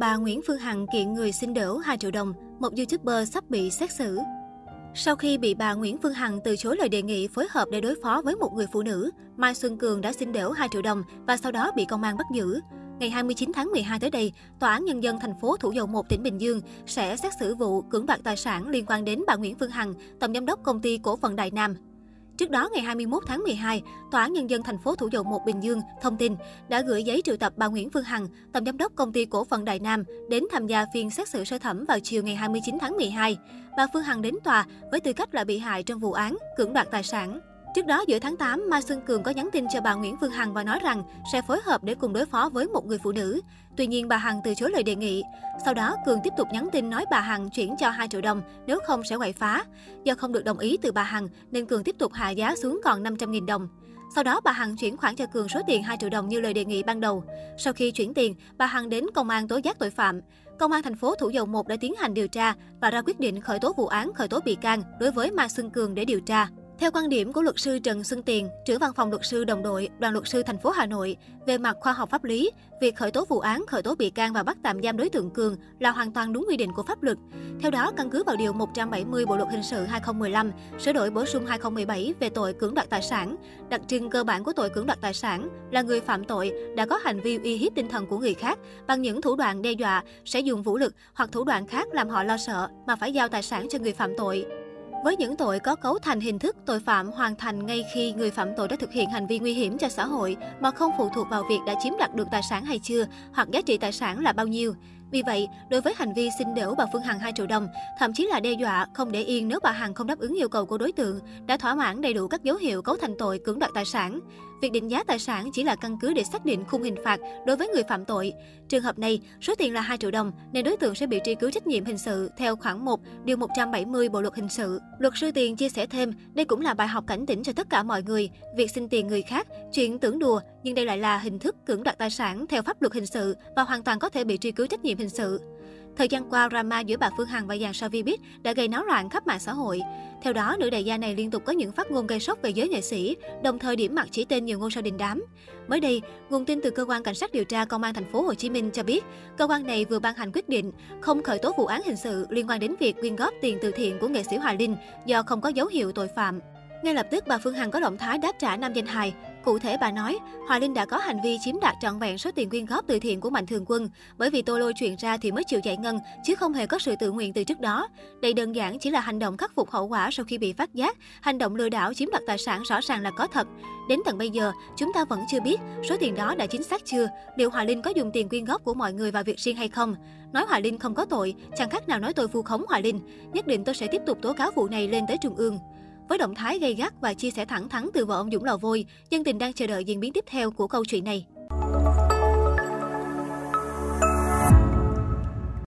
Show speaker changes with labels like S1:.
S1: Bà Nguyễn Phương Hằng kiện người xin đỡ 2 triệu đồng, một YouTuber sắp bị xét xử. Sau khi bị bà Nguyễn Phương Hằng từ chối lời đề nghị phối hợp để đối phó với một người phụ nữ, Mai Xuân Cường đã xin đỡ 2 triệu đồng và sau đó bị công an bắt giữ. Ngày 29 tháng 12 tới đây, Tòa án Nhân dân thành phố Thủ Dầu Một, tỉnh Bình Dương sẽ xét xử vụ cưỡng đoạt tài sản liên quan đến bà Nguyễn Phương Hằng, tổng giám đốc công ty cổ phần Đại Nam. Trước đó, ngày 21 tháng 12, Tòa án Nhân dân thành phố Thủ Dầu Một Bình Dương thông tin đã gửi giấy triệu tập bà Nguyễn Phương Hằng, tổng giám đốc công ty cổ phần Đại Nam, đến tham gia phiên xét xử sơ thẩm vào chiều ngày 29 tháng 12. Bà Phương Hằng đến tòa với tư cách là bị hại trong vụ án cưỡng đoạt tài sản. Trước đó, giữa tháng 8, Mai Xuân Cường có nhắn tin cho bà Nguyễn Phương Hằng và nói rằng sẽ phối hợp để cùng đối phó với một người phụ nữ. Tuy nhiên, bà Hằng từ chối lời đề nghị. Sau đó, Cường tiếp tục nhắn tin nói bà Hằng chuyển cho 2 triệu đồng, nếu không sẽ quậy phá. Do không được đồng ý từ bà Hằng, nên Cường tiếp tục hạ giá xuống còn 500.000 đồng. Sau đó, bà Hằng chuyển khoản cho Cường số tiền 2 triệu đồng như lời đề nghị ban đầu. Sau khi chuyển tiền, bà Hằng đến công an tố giác tội phạm. Công an thành phố Thủ Dầu Một đã tiến hành điều tra và ra quyết định khởi tố vụ án khởi tố bị can đối với Mai Xuân Cường để điều tra. Theo quan điểm của luật sư Trần Xuân Tiền, trưởng văn phòng luật sư đồng đội, đoàn luật sư thành phố Hà Nội, về mặt khoa học pháp lý, việc khởi tố vụ án, khởi tố bị can và bắt tạm giam đối tượng Cường là hoàn toàn đúng quy định của pháp luật. Theo đó, căn cứ vào điều 170 Bộ luật hình sự 2015, sửa đổi bổ sung 2017 về tội cưỡng đoạt tài sản, đặc trưng cơ bản của tội cưỡng đoạt tài sản là người phạm tội đã có hành vi uy hiếp tinh thần của người khác bằng những thủ đoạn đe dọa, sẽ dùng vũ lực hoặc thủ đoạn khác làm họ lo sợ mà phải giao tài sản cho người phạm tội. Với những tội có cấu thành hình thức, tội phạm hoàn thành ngay khi người phạm tội đã thực hiện hành vi nguy hiểm cho xã hội mà không phụ thuộc vào việc đã chiếm đoạt được tài sản hay chưa, hoặc giá trị tài sản là bao nhiêu. Vì vậy, đối với hành vi xin đểu bà Phương Hằng 2 triệu đồng, thậm chí là đe dọa không để yên nếu bà Hằng không đáp ứng yêu cầu của đối tượng, đã thỏa mãn đầy đủ các dấu hiệu cấu thành tội cưỡng đoạt tài sản. Việc định giá tài sản chỉ là căn cứ để xác định khung hình phạt đối với người phạm tội. Trường hợp này, số tiền là 2 triệu đồng nên đối tượng sẽ bị truy cứu trách nhiệm hình sự theo khoản 1, điều 170 Bộ luật hình sự. Luật sư Tiền chia sẻ thêm, đây cũng là bài học cảnh tỉnh cho tất cả mọi người. Việc xin tiền người khác, chuyện tưởng đùa, nhưng đây lại là hình thức cưỡng đoạt tài sản theo pháp luật hình sự và hoàn toàn có thể bị truy cứu trách nhiệm hình sự. Thời gian qua, drama giữa bà Phương Hằng và dàn sao Vbiz đã gây náo loạn khắp mạng xã hội. Theo đó, nữ đại gia này liên tục có những phát ngôn gây sốc về giới nghệ sĩ, đồng thời điểm mặt chỉ tên nhiều ngôi sao đình đám. Mới đây, nguồn tin từ cơ quan cảnh sát điều tra công an thành phố Hồ Chí Minh cho biết, cơ quan này vừa ban hành quyết định không khởi tố vụ án hình sự liên quan đến việc quyên góp tiền từ thiện của nghệ sĩ Hoài Linh do không có dấu hiệu tội phạm. Ngay lập tức, bà Phương Hằng có động thái đáp trả nam danh hài. Cụ thể bà nói, Hòa Linh đã có hành vi chiếm đoạt trọn vẹn số tiền quyên góp từ thiện của Mạnh Thường Quân, bởi vì tôi lôi chuyện ra thì mới chịu giải ngân, chứ không hề có sự tự nguyện từ trước đó. Đây đơn giản chỉ là hành động khắc phục hậu quả sau khi bị phát giác, hành động lừa đảo chiếm đoạt tài sản rõ ràng là có thật. Đến tận bây giờ, chúng ta vẫn chưa biết số tiền đó đã chính xác chưa, liệu Hòa Linh có dùng tiền quyên góp của mọi người vào việc riêng hay không. Nói Hòa Linh không có tội, chẳng khác nào nói tôi vu khống Hòa Linh. Nhất định tôi sẽ tiếp tục tố cáo vụ này lên tới Trung ương. Với động thái gây gắt và chia sẻ thẳng thắn từ vợ ông Dũng Lò Vôi, dân tình đang chờ đợi diễn biến tiếp theo của câu chuyện này.